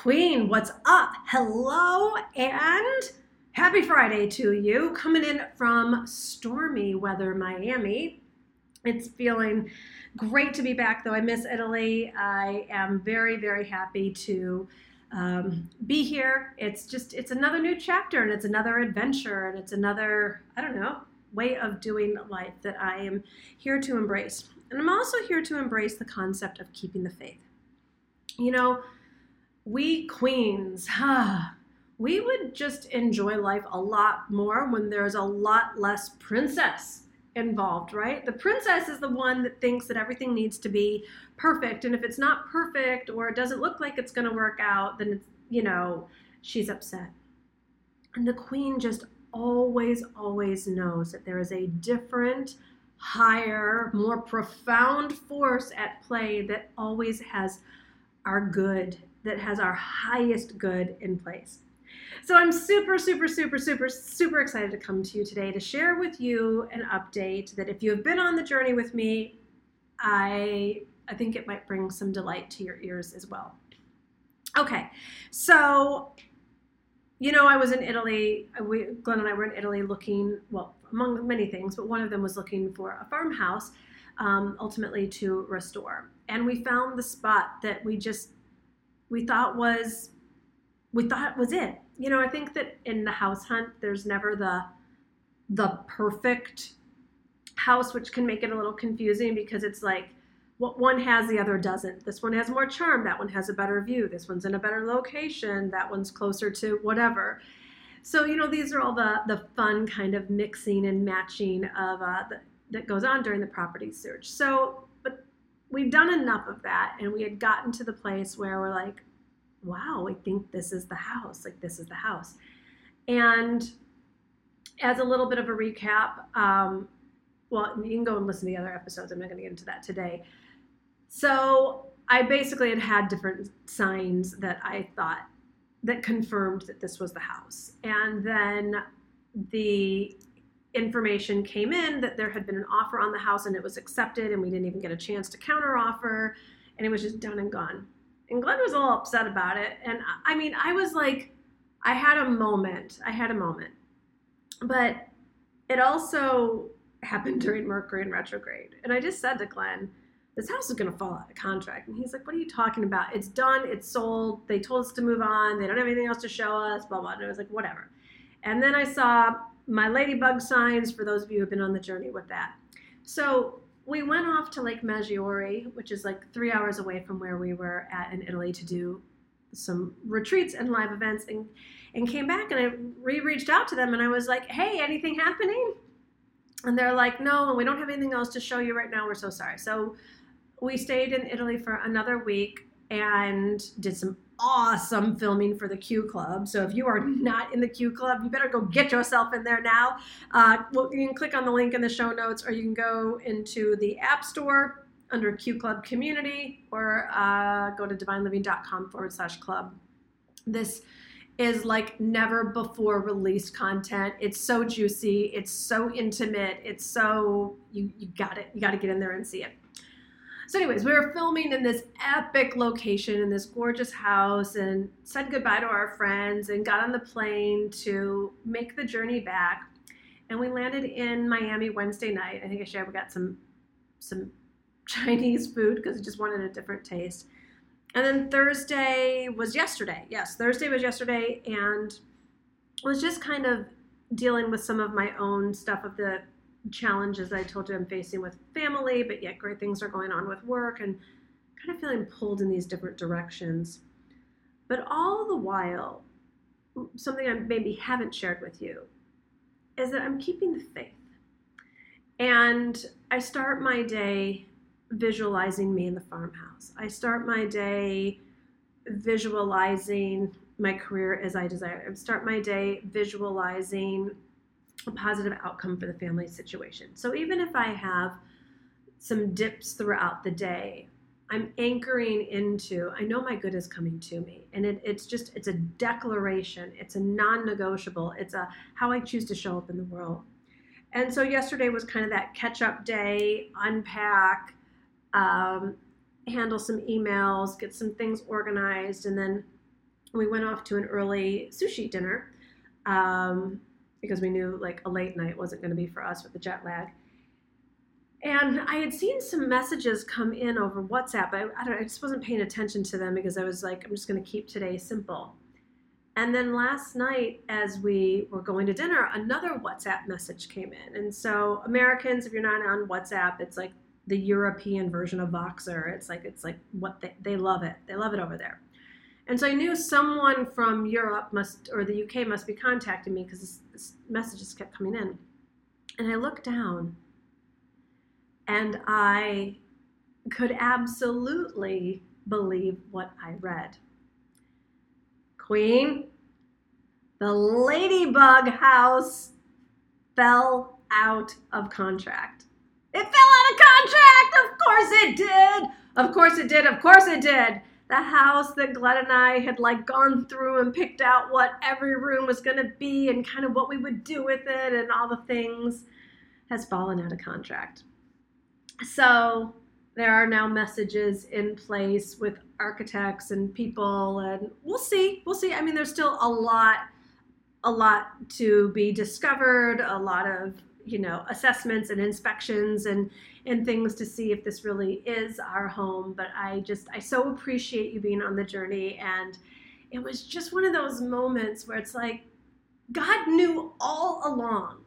Queen, what's up? Hello and happy Friday to you. Coming in from stormy weather, Miami. It's feeling great to be back, though I miss Italy. I am very, very happy to um, be here. It's just, it's another new chapter and it's another adventure and it's another, I don't know, way of doing life that I am here to embrace. And I'm also here to embrace the concept of keeping the faith. You know, we queens, huh, we would just enjoy life a lot more when there's a lot less princess involved, right? The princess is the one that thinks that everything needs to be perfect. And if it's not perfect or it doesn't look like it's going to work out, then it's, you know, she's upset. And the queen just always, always knows that there is a different, higher, more profound force at play that always has our good that has our highest good in place. So I'm super, super, super, super, super excited to come to you today to share with you an update that if you have been on the journey with me, I I think it might bring some delight to your ears as well. Okay, so you know I was in Italy. We, Glenn and I were in Italy looking, well, among many things, but one of them was looking for a farmhouse, um, ultimately to restore. And we found the spot that we just we thought was we thought was it. You know, I think that in the house hunt, there's never the the perfect house, which can make it a little confusing because it's like what one has, the other doesn't. This one has more charm. That one has a better view. This one's in a better location. That one's closer to whatever. So you know, these are all the the fun kind of mixing and matching of uh, the, that goes on during the property search. So we've done enough of that and we had gotten to the place where we're like wow i think this is the house like this is the house. And as a little bit of a recap um, well you can go and listen to the other episodes i'm not going to get into that today. So i basically had had different signs that i thought that confirmed that this was the house. And then the information came in that there had been an offer on the house and it was accepted and we didn't even get a chance to counter offer and it was just done and gone. And Glenn was all upset about it. And I mean, I was like, I had a moment. I had a moment. But it also happened during Mercury in retrograde. And I just said to Glenn, this house is going to fall out of contract. And he's like, what are you talking about? It's done. It's sold. They told us to move on. They don't have anything else to show us, blah, blah. And I was like, whatever. And then I saw my ladybug signs for those of you who have been on the journey with that. So we went off to Lake Maggiore, which is like three hours away from where we were at in Italy to do some retreats and live events and and came back and I re reached out to them and I was like, hey, anything happening? And they're like, no, and we don't have anything else to show you right now. We're so sorry. So we stayed in Italy for another week and did some awesome filming for the Q Club. So if you are not in the Q Club, you better go get yourself in there now. Uh, well, you can click on the link in the show notes, or you can go into the App Store under Q Club Community, or uh, go to divineliving.com forward slash club. This is like never before released content. It's so juicy. It's so intimate. It's so you you got it. You got to get in there and see it. So, anyways, we were filming in this epic location in this gorgeous house and said goodbye to our friends and got on the plane to make the journey back. And we landed in Miami Wednesday night. I think I shared we got some some Chinese food because we just wanted a different taste. And then Thursday was yesterday. Yes, Thursday was yesterday and was just kind of dealing with some of my own stuff of the challenges I told you I'm facing with family, but yet great things are going on with work and kind of feeling pulled in these different directions. But all the while, something I maybe haven't shared with you is that I'm keeping the faith. And I start my day visualizing me in the farmhouse. I start my day visualizing my career as I desire. I start my day visualizing a positive outcome for the family situation. So even if I have some dips throughout the day, I'm anchoring into, I know my good is coming to me. And it, it's just, it's a declaration. It's a non negotiable. It's a how I choose to show up in the world. And so yesterday was kind of that catch up day, unpack, um, handle some emails, get some things organized, and then we went off to an early sushi dinner um, because we knew like a late night wasn't going to be for us with the jet lag. And I had seen some messages come in over WhatsApp. I, I, I just wasn't paying attention to them because I was like, I'm just going to keep today simple. And then last night, as we were going to dinner, another WhatsApp message came in. And so, Americans, if you're not on WhatsApp, it's like the European version of Voxer. It's like it's like what they, they love it. They love it over there. And so I knew someone from Europe must or the UK must be contacting me because messages kept coming in. And I looked down and I could absolutely believe what I read. Queen, the Ladybug House fell out of contract. It fell out of contract! Of course it did! Of course it did! Of course it did! The house that Glenn and I had like gone through and picked out what every room was gonna be and kind of what we would do with it and all the things has fallen out of contract. So there are now messages in place with architects and people, and we'll see. We'll see. I mean, there's still a lot, a lot to be discovered, a lot of you know assessments and inspections and and things to see if this really is our home but i just i so appreciate you being on the journey and it was just one of those moments where it's like god knew all along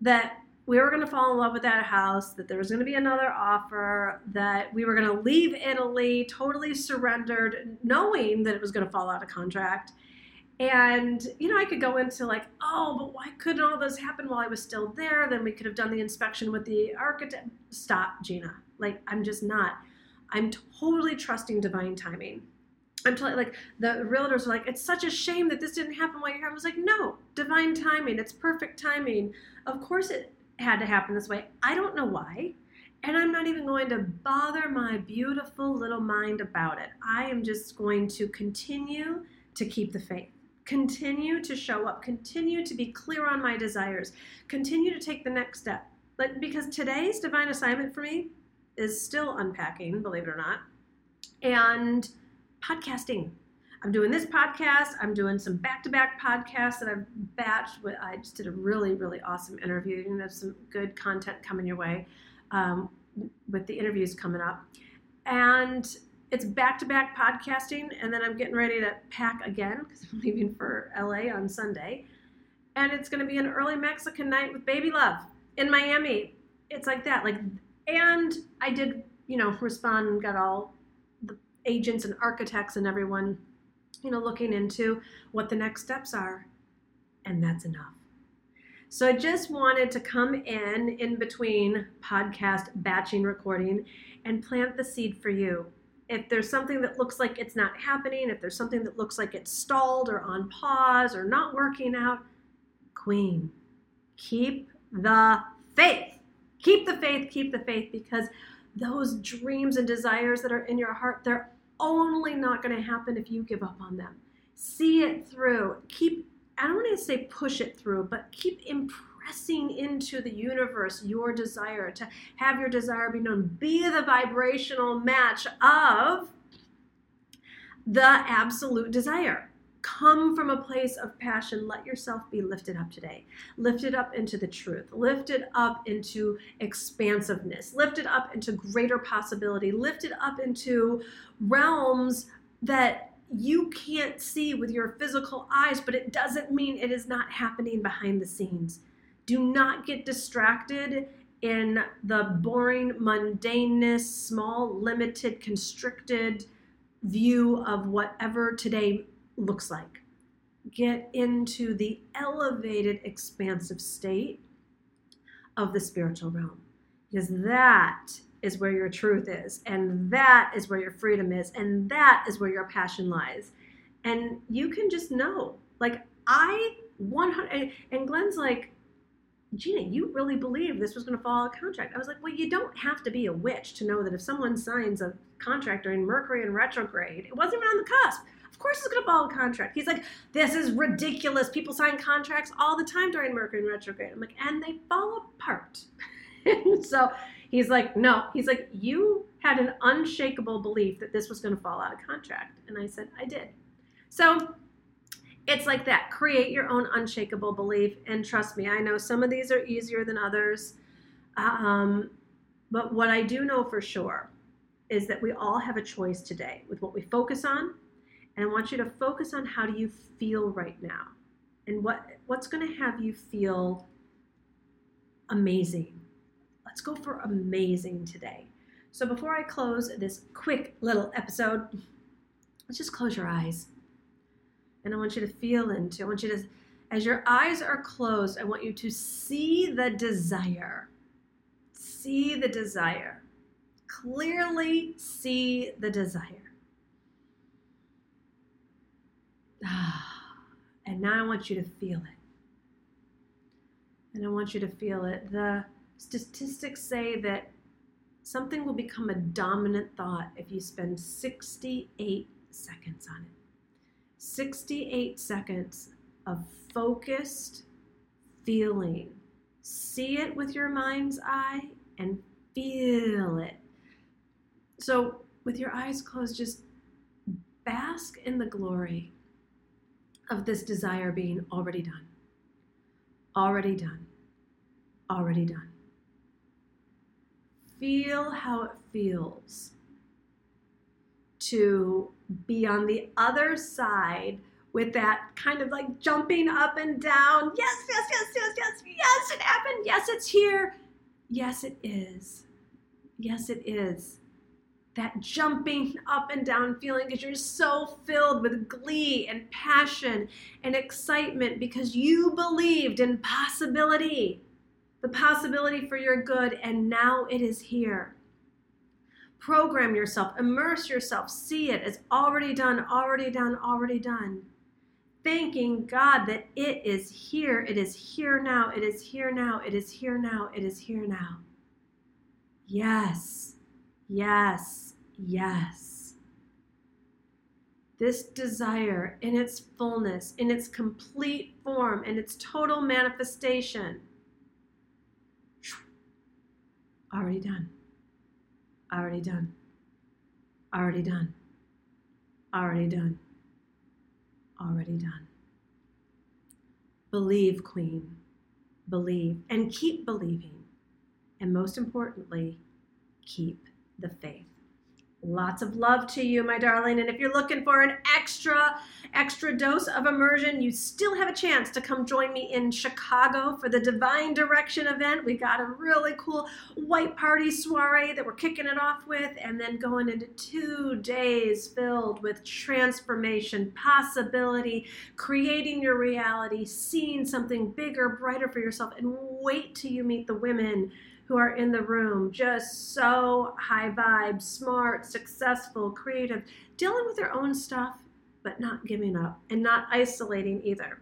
that we were going to fall in love with that house, that there was going to be another offer, that we were going to leave Italy totally surrendered, knowing that it was going to fall out of contract. And, you know, I could go into like, oh, but why couldn't all this happen while I was still there? Then we could have done the inspection with the architect. Stop, Gina. Like, I'm just not. I'm totally trusting divine timing. I'm telling like the realtors are like, it's such a shame that this didn't happen while you're here. I was like, no, divine timing. It's perfect timing. Of course it had to happen this way. I don't know why. And I'm not even going to bother my beautiful little mind about it. I am just going to continue to keep the faith, continue to show up, continue to be clear on my desires, continue to take the next step. Because today's divine assignment for me is still unpacking, believe it or not, and podcasting. I'm doing this podcast. I'm doing some back-to-back podcasts that I've batched. With, I just did a really, really awesome interview. You have some good content coming your way um, with the interviews coming up, and it's back-to-back podcasting. And then I'm getting ready to pack again because I'm leaving for LA on Sunday, and it's going to be an early Mexican night with Baby Love in Miami. It's like that. Like, and I did, you know, respond and got all the agents and architects and everyone you know, looking into what the next steps are. And that's enough. So I just wanted to come in in between podcast batching recording and plant the seed for you. If there's something that looks like it's not happening, if there's something that looks like it's stalled or on pause or not working out, Queen, keep the faith. Keep the faith, keep the faith because those dreams and desires that are in your heart, they're only not going to happen if you give up on them. See it through. Keep, I don't want to say push it through, but keep impressing into the universe your desire to have your desire be known. Be the vibrational match of the absolute desire come from a place of passion. Let yourself be lifted up today. Lifted up into the truth. Lifted up into expansiveness. Lifted up into greater possibility. Lifted up into realms that you can't see with your physical eyes, but it doesn't mean it is not happening behind the scenes. Do not get distracted in the boring, mundaneness, small, limited, constricted view of whatever today looks like. Get into the elevated, expansive state of the spiritual realm because that is where your truth is, and that is where your freedom is, and that is where your passion lies. And you can just know, like, I 100, and Glenn's like, Gina, you really believe this was going to fall out of contract. I was like, well, you don't have to be a witch to know that if someone signs a contract during Mercury in retrograde, it wasn't even on the cusp. Of course it's going to follow contract. He's like, this is ridiculous. People sign contracts all the time during Mercury in retrograde. I'm like, and they fall apart. so he's like, no. He's like, you had an unshakable belief that this was going to fall out of contract. And I said, I did. So it's like that. Create your own unshakable belief. And trust me, I know some of these are easier than others. Um, but what I do know for sure is that we all have a choice today with what we focus on. And I want you to focus on how do you feel right now and what what's going to have you feel amazing. Let's go for amazing today. So before I close this quick little episode, let's just close your eyes. And I want you to feel into, I want you to, as your eyes are closed, I want you to see the desire. See the desire. Clearly see the desire. And now I want you to feel it. And I want you to feel it. The statistics say that something will become a dominant thought if you spend 68 seconds on it. 68 seconds of focused feeling. See it with your mind's eye and feel it. So, with your eyes closed, just bask in the glory of this desire being already done. Already done. Already done. Feel how it feels to be on the other side with that kind of like jumping up and down. Yes, yes, yes, yes, yes, yes, it happened. Yes, it's here. Yes, it is. Yes, it is. That jumping up and down feeling because you're so filled with glee and passion and excitement because you believed in possibility, the possibility for your good, and now it is here. Program yourself, immerse yourself, see it. As already done, already done, already done. Thanking God that it is here, it is here now, it is here now, it is here now, it is here now. Yes, yes, yes. This desire in its fullness, in its complete form, in its total manifestation, already done. Already done. Already done. Already done. Already done. Believe, Queen. Believe and keep believing. And most importantly, keep the faith. Lots of love to you, my darling. And if you're looking for an extra, extra dose of immersion, you still have a chance to come join me in Chicago for the Divine Direction event. We got a really cool white party soiree that we're kicking it off with, and then going into two days filled with transformation, possibility, creating your reality, seeing something bigger, brighter for yourself. And wait till you meet the women who are in the room, just so high vibe, smart, successful, creative, dealing with their own stuff, but not giving up and not isolating either.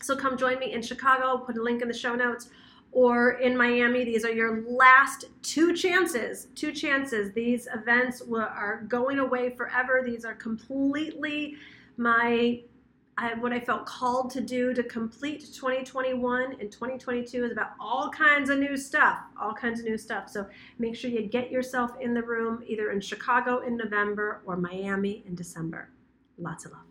So come join me in Chicago, put a link in the show notes, or in Miami. These are your last two chances. Two chances. These events are going away forever. These are completely my I, what I felt called to do to complete 2021 and 2022 is about all kinds of new stuff, all kinds of new stuff. So make sure you get yourself in the room either in Chicago in November or Miami in December. Lots of love.